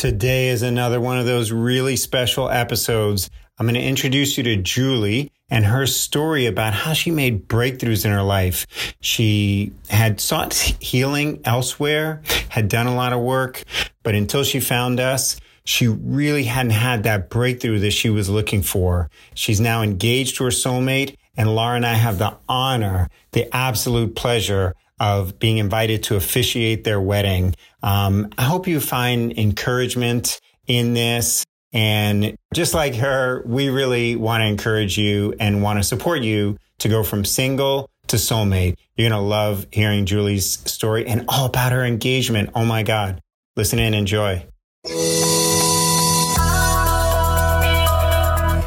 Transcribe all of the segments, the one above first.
Today is another one of those really special episodes. I'm going to introduce you to Julie and her story about how she made breakthroughs in her life. She had sought healing elsewhere, had done a lot of work, but until she found us, she really hadn't had that breakthrough that she was looking for. She's now engaged to her soulmate, and Lara and I have the honor, the absolute pleasure of being invited to officiate their wedding. Um, I hope you find encouragement in this. And just like her, we really want to encourage you and want to support you to go from single to soulmate. You're going to love hearing Julie's story and all about her engagement. Oh my God. Listen in, enjoy.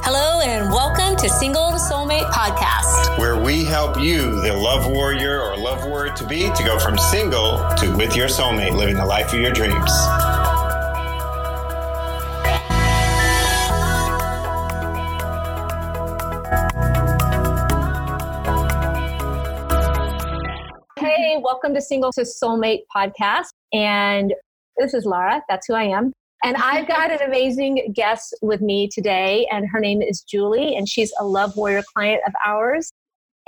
Hello, and welcome to Single where we help you, the love warrior or love warrior to be, to go from single to with your soulmate, living the life of your dreams. Hey, welcome to Single to Soulmate podcast. And this is Lara. That's who I am. And I've got an amazing guest with me today, and her name is Julie, and she's a Love Warrior client of ours.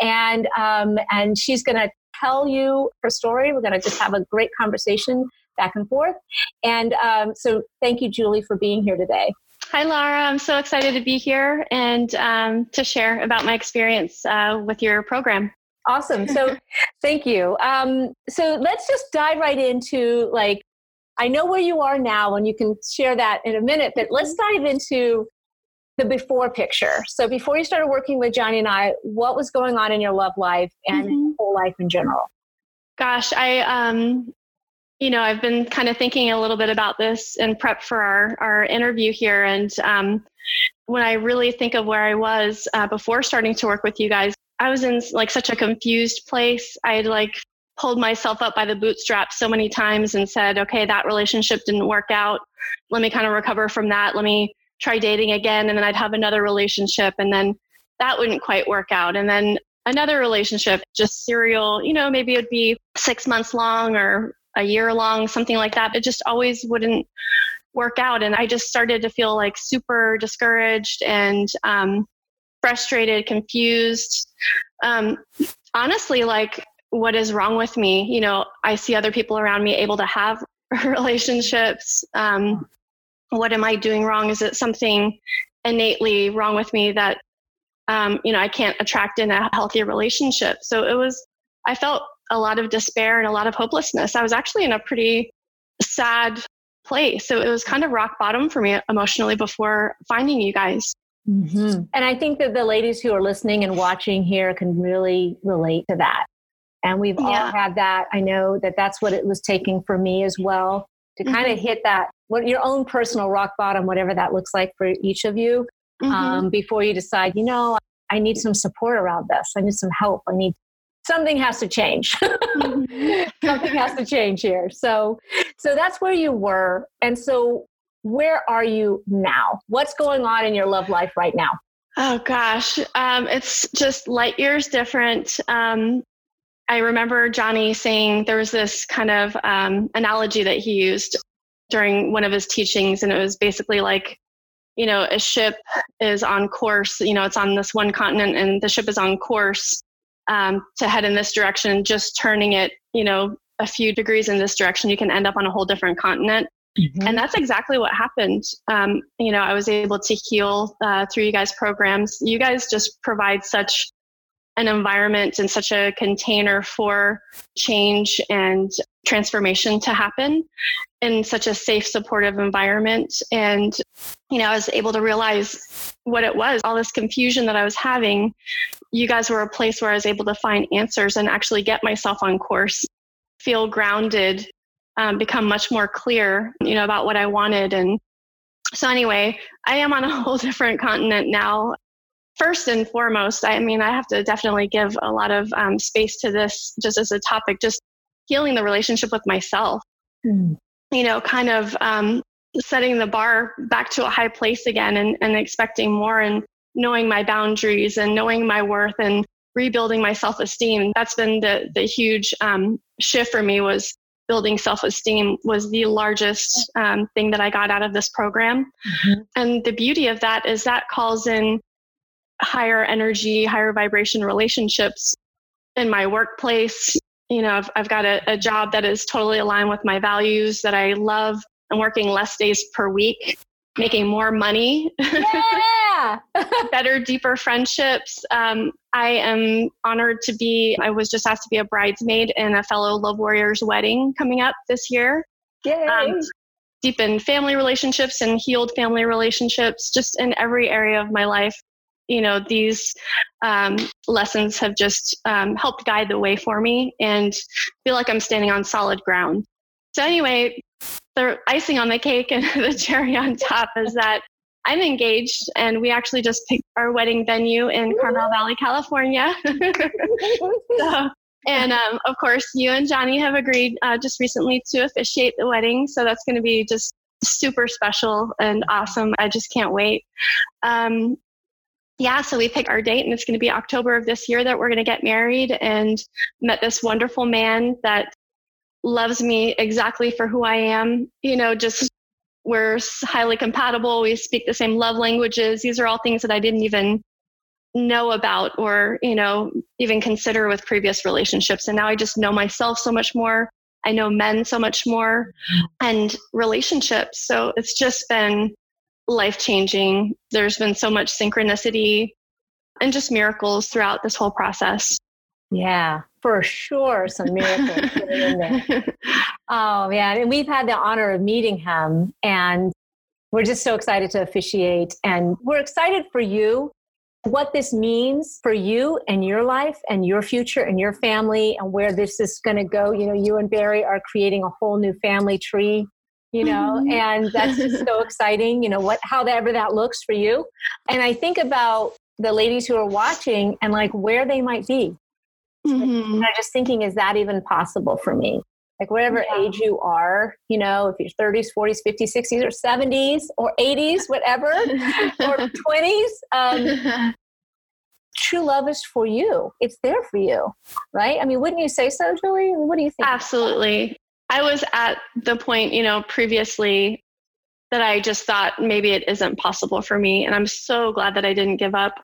And um, and she's going to tell you her story. We're going to just have a great conversation back and forth. And um, so, thank you, Julie, for being here today. Hi, Lara. I'm so excited to be here and um, to share about my experience uh, with your program. Awesome. So, thank you. Um, so, let's just dive right into like I know where you are now, and you can share that in a minute, but let's mm-hmm. dive into the before picture. So, before you started working with Johnny and I, what was going on in your love life and mm-hmm. whole life in general? Gosh, I, um, you know, I've been kind of thinking a little bit about this in prep for our, our interview here. And um, when I really think of where I was uh, before starting to work with you guys, I was in like such a confused place. I had like pulled myself up by the bootstraps so many times and said, okay, that relationship didn't work out. Let me kind of recover from that. Let me try dating again. And then I'd have another relationship. And then that wouldn't quite work out. And then another relationship, just serial, you know, maybe it'd be six months long or a year long, something like that. It just always wouldn't work out. And I just started to feel like super discouraged and um, frustrated, confused. Um, honestly, like what is wrong with me? You know, I see other people around me able to have relationships. Um, what am I doing wrong? Is it something innately wrong with me that, um, you know, I can't attract in a healthy relationship? So it was, I felt a lot of despair and a lot of hopelessness. I was actually in a pretty sad place. So it was kind of rock bottom for me emotionally before finding you guys. Mm-hmm. And I think that the ladies who are listening and watching here can really relate to that and we've yeah. all had that i know that that's what it was taking for me as well to mm-hmm. kind of hit that what your own personal rock bottom whatever that looks like for each of you mm-hmm. um, before you decide you know i need some support around this. I need some help. I need something has to change. Mm-hmm. something has to change here. So so that's where you were. And so where are you now? What's going on in your love life right now? Oh gosh, um, it's just light years different. Um, I remember Johnny saying there was this kind of um, analogy that he used during one of his teachings, and it was basically like, you know, a ship is on course, you know, it's on this one continent, and the ship is on course um, to head in this direction. Just turning it, you know, a few degrees in this direction, you can end up on a whole different continent. Mm-hmm. And that's exactly what happened. Um, you know, I was able to heal uh, through you guys' programs. You guys just provide such an environment and such a container for change and transformation to happen in such a safe supportive environment. And you know i was able to realize what it was all this confusion that i was having. You guys were a place where i was able to find answers and actually get myself on course feel grounded um, become much more clear you know about what i wanted. And so anyway i am on a whole different continent now first and foremost, I mean, I have to definitely give a lot of um, space to this just as a topic, just healing the relationship with myself. Mm. You know, kind of um, setting the bar back to a high place again and, and expecting more and knowing my boundaries and knowing my worth and rebuilding my self-esteem. That's been the, the huge um, shift for me was building self esteem was the largest um, thing that I got out of this program. Mm-hmm. And the beauty of that is that calls in higher energy, higher vibration relationships in my workplace. You know, I've, I've got a, a job that is totally aligned with my values that I love. I'm working less days per week, making more money. Yeah. better, deeper friendships. Um, I am honored to be, I was just asked to be a bridesmaid in a fellow Love Warriors wedding coming up this year. Yay. Um, deepen family relationships and healed family relationships just in every area of my life you know these um, lessons have just um, helped guide the way for me and feel like i'm standing on solid ground. So anyway the icing on the cake and the cherry on top is that i'm engaged and we actually just picked our wedding venue in carmel valley california. So, and um, of course you and johnny have agreed uh, just recently to officiate the wedding. So that's going to be just super special and awesome. I just can't wait. Um, yeah, so we picked our date, and it's going to be October of this year that we're going to get married. And met this wonderful man that loves me exactly for who I am. You know, just we're highly compatible. We speak the same love languages. These are all things that I didn't even know about or, you know, even consider with previous relationships. And now I just know myself so much more. I know men so much more and relationships. So it's just been life changing. There's been so much synchronicity and just miracles throughout this whole process. Yeah, for sure, some miracles in there. Oh man, and we've had the honor of meeting him, and we're just so excited to officiate, and we're excited for you. What this means for you and your life and your future and your family, and where this is going to go. You know, you and Barry are creating a whole new family tree you know mm-hmm. and that's just so exciting you know what however that looks for you. And i think about the ladies who are watching and like where they might be. Mm-hmm. and i'm just thinking is that even possible for me? Like whatever yeah. age you are you know if you're 30s 40s 50s 60s or 70s or 80s whatever or 20s um, true love is for you. It's there for you right? I mean wouldn't you say so julie? What do you think? Absolutely I was at the point, you know, previously that I just thought maybe it isn't possible for me. And I'm so glad that I didn't give up.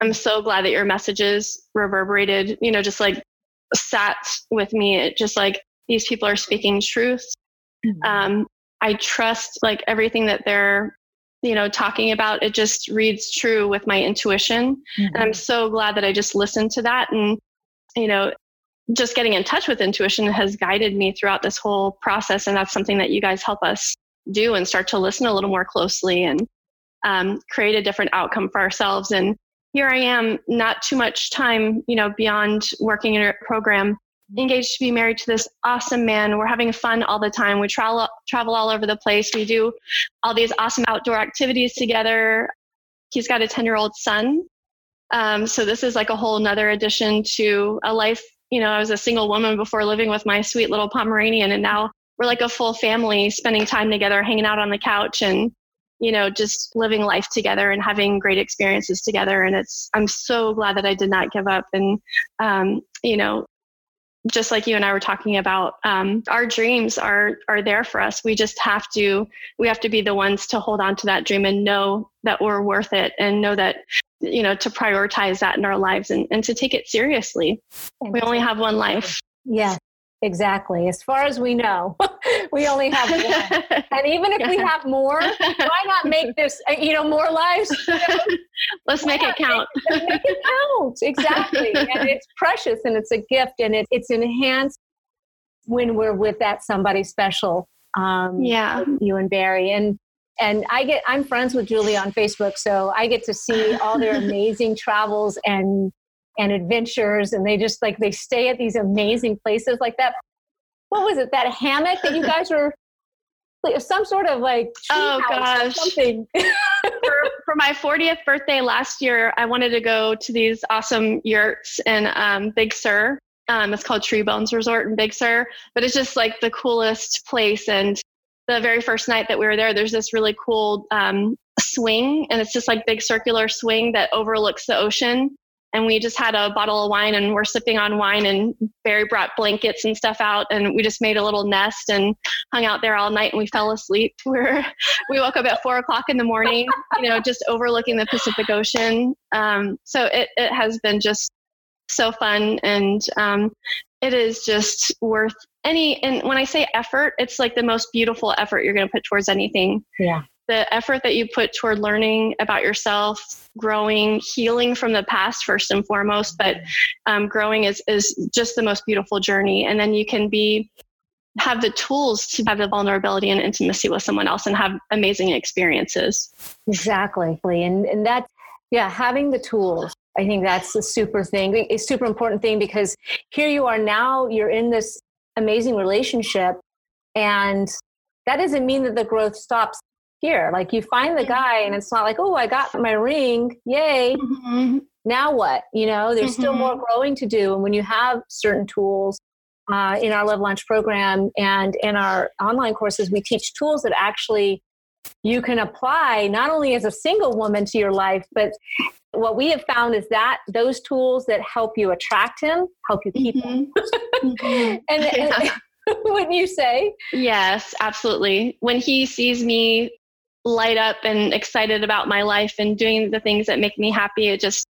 I'm so glad that your messages reverberated, you know, just like sat with me. It just like these people are speaking truth. Mm-hmm. Um, I trust like everything that they're, you know, talking about. It just reads true with my intuition. Mm-hmm. And I'm mm-hmm. so glad that I just listened to that. And, you know, just getting in touch with intuition has guided me throughout this whole process. And that's something that you guys help us do and start to listen a little more closely and um, create a different outcome for ourselves. And here I am, not too much time, you know, beyond working in a program, engaged to be married to this awesome man. We're having fun all the time. We travel travel all over the place. We do all these awesome outdoor activities together. He's got a 10 year old son. Um, so this is like a whole nother addition to a life you know, I was a single woman before living with my sweet little Pomeranian, and now we're like a full family spending time together, hanging out on the couch, and you know, just living life together and having great experiences together. And it's, I'm so glad that I did not give up. And, um, you know, just like you and I were talking about, um, our dreams are are there for us. We just have to we have to be the ones to hold on to that dream and know that we're worth it, and know that you know to prioritize that in our lives and, and to take it seriously. We only have one life. Yeah, Exactly. As far as we know, we only have one. and even if we have more, why not make this, uh, you know, more lives? You know? Let's make it count. Make, make, it count. Exactly. and it's precious and it's a gift and it, it's enhanced when we're with that somebody special. Um, yeah. you and Barry. And and I get I'm friends with Julie on Facebook, so I get to see all their amazing travels and and adventures and they just like they stay at these amazing places like that. What was it that hammock that you guys were like some sort of like oh gosh. something? For, for, my 40th birthday last year i wanted to go to these awesome yurts in um, big sur. Um, it's called Treebones resort in big sur but it's just like the coolest place and the very first night that we were there there's this really cool um, swing and it's just like big circular swing that overlooks the ocean and we just had a bottle of wine and we're sipping on wine and Barry brought blankets and stuff out and we just made a little nest and hung out there all night and we fell asleep. We're, we woke up at four o'clock in the morning, you know, just overlooking the Pacific Ocean. Um, so it, it has been just so fun and um, it is just worth any and when i say effort it's like the most beautiful effort you're going to put towards anything. Yeah. The effort that you put toward learning about yourself growing healing from the past first and foremost but um, growing is is just the most beautiful journey. And then you can be have the tools to have the vulnerability and intimacy with someone else and have amazing experiences. Exactly and and that yeah having the tools I think that's the super thing, a super important thing because here you are now, you're in this amazing relationship, and that doesn't mean that the growth stops here. Like you find the guy, and it's not like, oh, I got my ring, yay. Mm-hmm. Now what? You know, there's mm-hmm. still more growing to do. And when you have certain tools uh, in our Love Launch program and in our online courses, we teach tools that actually you can apply not only as a single woman to your life, but what we have found is that those tools that help you attract him help you keep mm-hmm. him. mm-hmm. and, yeah. and wouldn't you say? Yes, absolutely. When he sees me light up and excited about my life and doing the things that make me happy, it just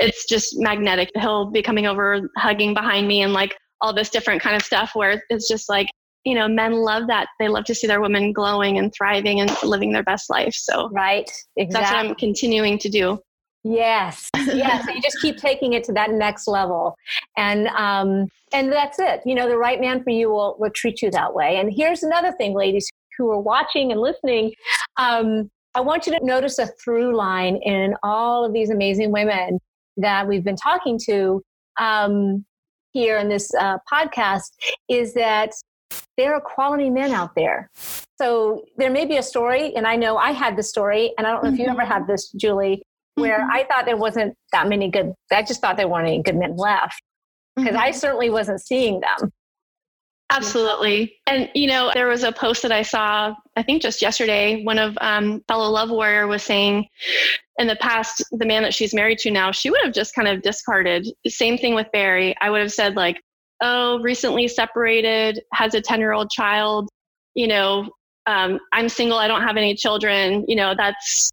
it's just magnetic. He'll be coming over, hugging behind me, and like all this different kind of stuff where it's just like you know men love that they love to see their women glowing and thriving and living their best life so right exactly. that's what i'm continuing to do Yes, yes. you just keep taking it to that next level, and um, and that's it. You know, the right man for you will will treat you that way. And here's another thing, ladies who are watching and listening. Um, I want you to notice a through line in all of these amazing women that we've been talking to um, here in this uh, podcast. Is that there are quality men out there. So there may be a story, and I know I had the story, and I don't know if you ever mm-hmm. had this, Julie, where mm-hmm. I thought there wasn't that many good, I just thought there weren't any good men left because mm-hmm. I certainly wasn't seeing them. Absolutely. And, you know, there was a post that I saw, I think just yesterday, one of um, fellow Love Warrior was saying in the past, the man that she's married to now, she would have just kind of discarded. Same thing with Barry. I would have said, like, oh, recently separated, has a 10 year old child, you know, um, I'm single, I don't have any children, you know, that's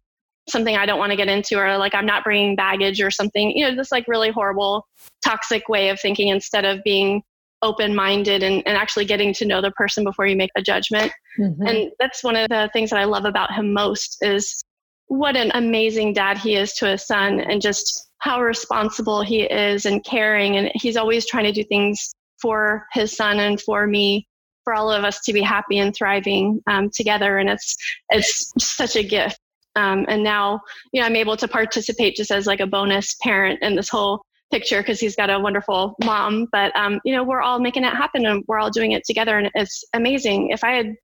something I don't want to get into, or like I'm not bringing baggage or something, you know, this like really horrible, toxic way of thinking instead of being open minded and, and actually getting to know the person before you make a judgment. Mm-hmm. And that's one of the things that I love about him most is what an amazing dad he is to his son and just how responsible he is and caring. And he's always trying to do things for his son and for me for all of us to be happy and thriving um, together and it's it's such a gift um, and now, you know, I'm able to participate just as like a bonus parent in this whole picture because he's got a wonderful mom. But, um, you know, we're all making it happen and we're all doing it together. And it's amazing. If I had,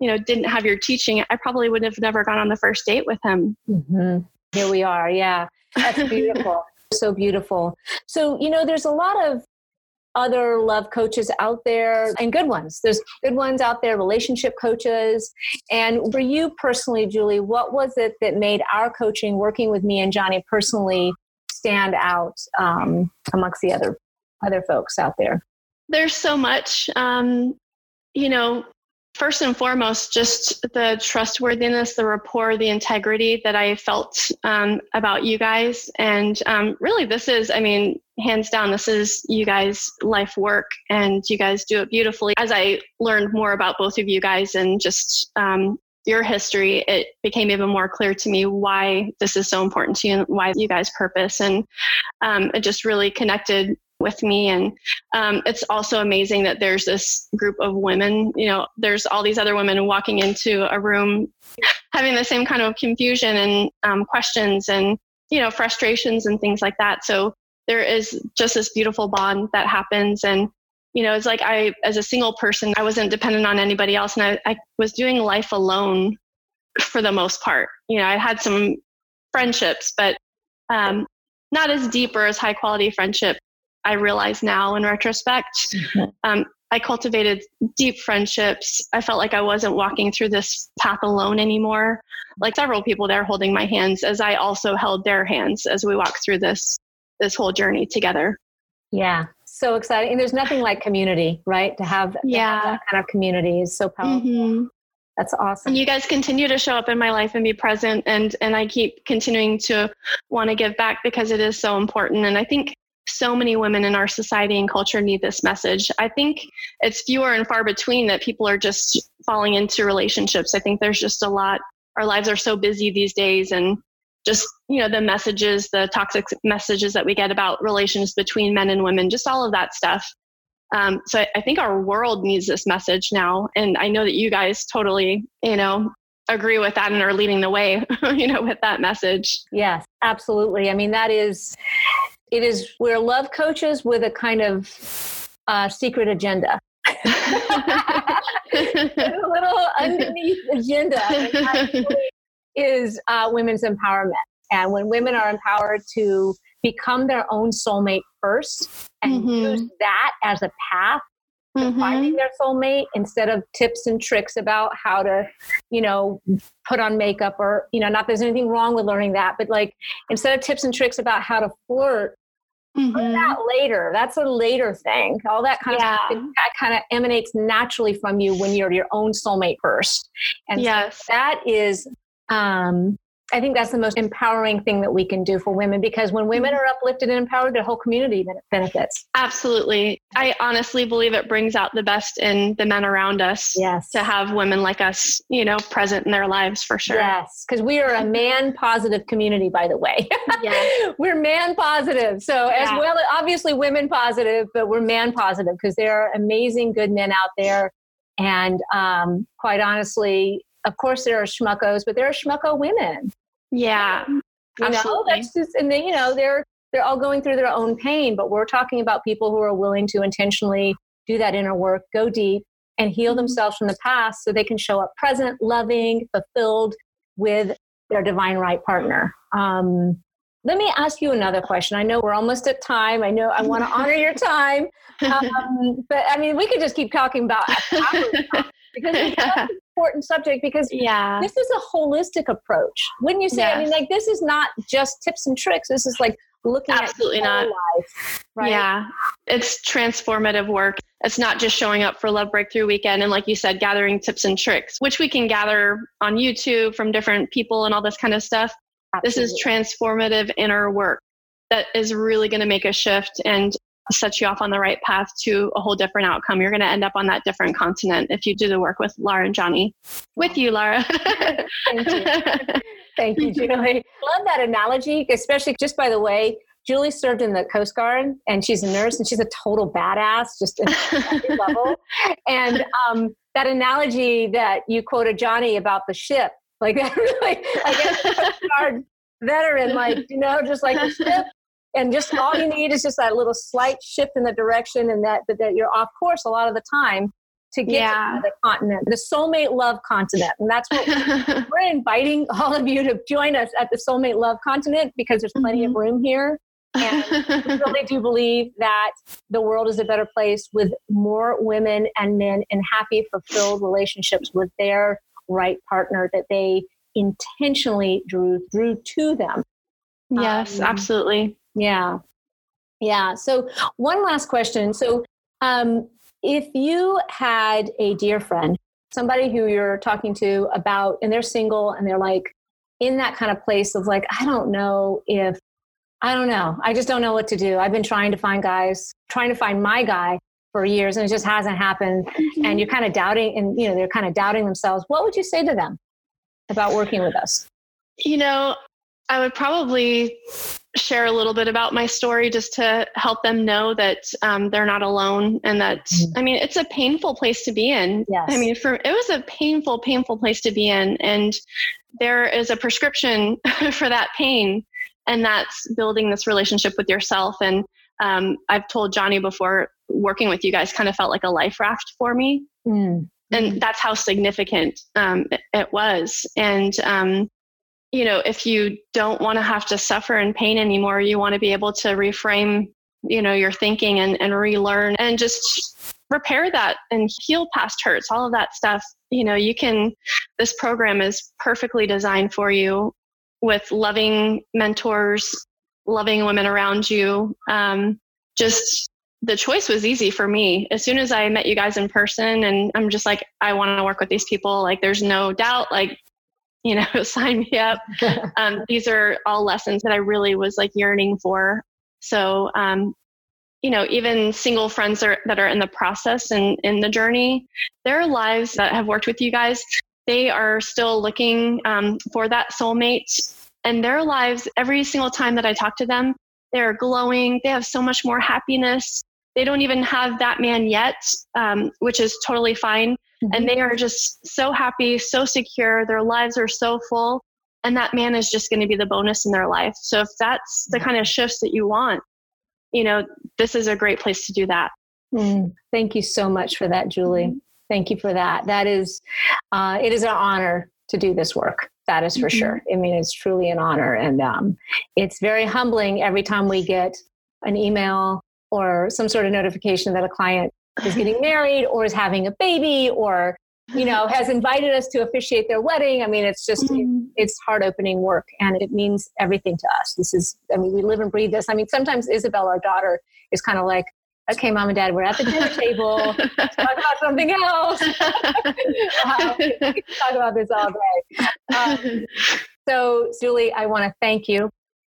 you know, didn't have your teaching, I probably would have never gone on the first date with him. Mm-hmm. Here we are. Yeah. That's beautiful. so beautiful. So, you know, there's a lot of other love coaches out there and good ones. There's good ones out there, relationship coaches. And for you personally, Julie, what was it that made our coaching, working with me and Johnny personally, stand out um, amongst the other other folks out there? There's so much. Um, you know, first and foremost, just the trustworthiness, the rapport, the integrity that I felt um, about you guys. And um, really, this is, I mean, hands down, this is you guys' life work, and you guys do it beautifully. As I learned more about both of you guys and just um, your history, it became even more clear to me why this is so important to you and why you guys purpose. And um, it just really connected with me. And um, it's also amazing that there's this group of women, you know, there's all these other women walking into a room having the same kind of confusion and um, questions and, you know, frustrations and things like that. So there is just this beautiful bond that happens. And, you know, it's like I, as a single person, I wasn't dependent on anybody else. And I, I was doing life alone for the most part. You know, I had some friendships, but um, not as deep or as high quality friendship I realize now in retrospect. Mm-hmm. Um, I cultivated deep friendships. I felt like I wasn't walking through this path alone anymore. Like several people there holding my hands as I also held their hands as we walked through this this whole journey together. Yeah, so exciting. And there's nothing like community, right? To have, yeah. To have that kind of community is so powerful. Mm-hmm. That's awesome. And you guys continue to show up in my life and be present and and I keep continuing to want to give back because it is so important. And I think so many women in our society and culture need this message. I think it's fewer and far between that people are just falling into relationships. I think there's just a lot. Our lives are so busy these days and just, you know, the messages, the toxic messages that we get about relations between men and women, just all of that stuff. Um, so I, I think our world needs this message now. And I know that you guys totally, you know, agree with that and are leading the way, you know, with that message. Yes, absolutely. I mean, that is it is we're love coaches with a kind of uh, secret agenda. a little underneath agenda is uh, women's empowerment. And when women are empowered to become their own soulmate first and mm-hmm. use that as a path mm-hmm. finding their soulmate instead of tips and tricks about how to, you know, put on makeup or, you know, not there's anything wrong with learning that, but like instead of tips and tricks about how to flirt, Mm-hmm. that later. That's a later thing. All that kind yeah. of stuff that kind of emanates naturally from you when you're your own soulmate first. And yes. So that is um I think that's the most empowering thing that we can do for women because when women mm-hmm. are uplifted and empowered, the whole community benefits. Absolutely. I honestly believe it brings out the best in the men around us. Yes. To have women like us, you know, present in their lives for sure. Yes. Because we are a man positive community, by the way. Yes. we're man positive. So, yeah. as well, obviously women positive, but we're man positive because there are amazing, good men out there. And um, quite honestly, of course there are schmuckos, but there are schmucko women. Yeah. You absolutely. know, that's just and then, you know, they're they're all going through their own pain, but we're talking about people who are willing to intentionally do that inner work, go deep, and heal mm-hmm. themselves from the past so they can show up present, loving, fulfilled with their divine right partner. Um, let me ask you another question. I know we're almost at time. I know I want to honor your time, um, but I mean, we could just keep talking about because it's such an important subject because yeah. this is a holistic approach. Wouldn't you say? Yes. I mean, like this is not just tips and tricks. This is like looking absolutely not life, right? Yeah, it's transformative work. It's not just showing up for Love Breakthrough Weekend and, like you said, gathering tips and tricks, which we can gather on YouTube from different people and all this kind of stuff. Absolutely. This is transformative inner work that is really going to make a shift and set you off on the right path to a whole different outcome. You're going to end up on that different continent if you do the work with Lara and Johnny. With you, Lara. Thank you. Thank you, Julie. Love that analogy, especially just by the way, Julie served in the Coast Guard and she's a nurse and she's a total badass, just at every level. And um, that analogy that you quoted Johnny about the ship, like that really, I guess, Coast Guard veteran, like, you know, just like a ship and just all you need is just that little slight shift in the direction and that, that you're off course a lot of the time to get yeah. to the continent, the soulmate love continent. And that's what we're inviting all of you to join us at the soulmate love continent because there's plenty mm-hmm. of room here. And we really do believe that the world is a better place with more women and men in happy, fulfilled relationships with their right partner that they intentionally drew drew to them. Yes, um, absolutely. Yeah. Yeah. So, one last question. So, um, if you had a dear friend, somebody who you're talking to about, and they're single and they're like in that kind of place of like, I don't know if, I don't know. I just don't know what to do. I've been trying to find guys, trying to find my guy for years and it just hasn't happened. Mm-hmm. And you're kind of doubting, and you know, they're kind of doubting themselves. What would you say to them about working with us? You know, I would probably share a little bit about my story just to help them know that um, they're not alone and that mm-hmm. i mean it's a painful place to be in yes. i mean for it was a painful painful place to be in and there is a prescription for that pain and that's building this relationship with yourself and um, i've told johnny before working with you guys kind of felt like a life raft for me mm-hmm. and that's how significant um, it, it, was and um, you know, if you don't want to have to suffer in pain anymore, you want to be able to reframe, you know, your thinking and, and relearn and just repair that and heal past hurts, all of that stuff. You know, you can, this program is perfectly designed for you with loving mentors loving women around you. Um, just the choice was easy for me. As soon as I met you guys in person, and I'm just like, I want to work with these people. Like, there's no doubt. Like, you know, sign me up. um, these are all lessons that I really was like yearning for. So, um, you know, even single friends are, that are in the process and in the journey, their lives that have worked with you guys, they are still looking um, for that soulmate. And their lives, every single time that I talk to them, they're glowing. They have so much more happiness. They don't even have that man yet, um, which is totally fine. Mm-hmm. And they are just so happy, so secure. Their lives are so full. And that man is just going to be the bonus in their life. So if that's the kind of shifts that you want, you know, this is a great place to do that. Mm, thank you so much for that, Julie. Mm-hmm. Thank you for that. That is, uh, it is an honor to do this work. That is for mm-hmm. sure. I mean, it's truly an honor. And um, it's very humbling every time we get an email or some sort of notification that a client is getting married or is having a baby or you know has invited us to officiate their wedding. I mean it's just mm-hmm. it's heart opening work and it means everything to us. This is i mean we live and breathe this. I mean sometimes isabel our daughter is kind of like okay mom and dad we're at the dinner table. Let's talk about something else. Uh, we can talk about this all day. Um, so julie i want to thank you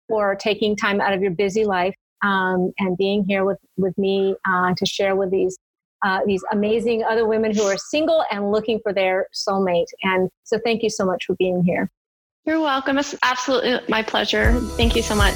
for taking time out of your busy life um, and being here with, with me uh, to share with these uh, these amazing other women who are single and looking for their soulmate. And so, thank you so much for being here. You're welcome. It's absolutely my pleasure. Thank you so much.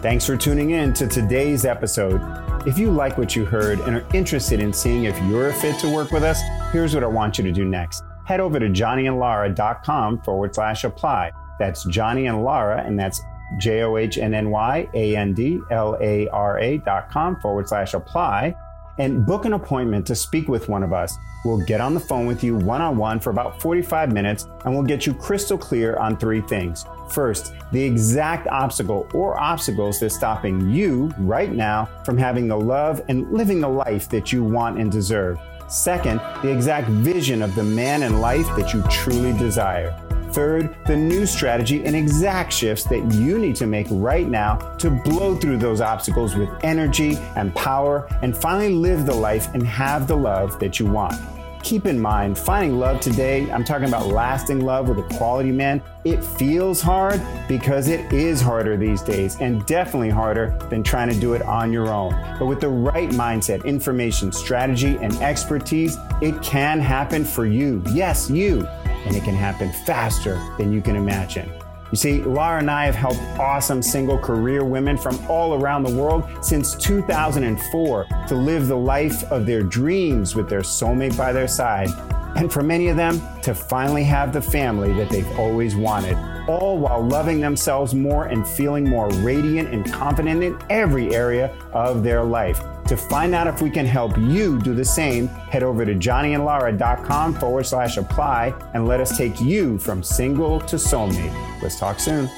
Thanks for tuning in to today's episode. If you like what you heard and are interested in seeing if you're a fit to work with us, here's what I want you to do next. Head over to johnnyandlara.com forward slash apply. That's Johnny and Lara, and that's J O H N N Y A N D L A R A dot com forward slash apply and book an appointment to speak with one of us. We'll get on the phone with you one on one for about 45 minutes and we'll get you crystal clear on three things. First, the exact obstacle or obstacles that's stopping you right now from having the love and living the life that you want and deserve. Second, the exact vision of the man and life that you truly desire. Third, the new strategy and exact shifts that you need to make right now to blow through those obstacles with energy and power and finally live the life and have the love that you want. Keep in mind, finding love today, I'm talking about lasting love with a quality man, it feels hard because it is harder these days and definitely harder than trying to do it on your own. But with the right mindset, information, strategy, and expertise, it can happen for you. Yes, you and it can happen faster than you can imagine. You see, Lara and I have helped awesome single career women from all around the world since 2004 to live the life of their dreams with their soulmate by their side. And for many of them, to finally have the family that they've always wanted, all while loving themselves more and feeling more radiant and confident in every area of their life. To find out if we can help you do the same, head over to johnnyandlara.com forward slash apply and let us take you from single to soulmate. Let's talk soon.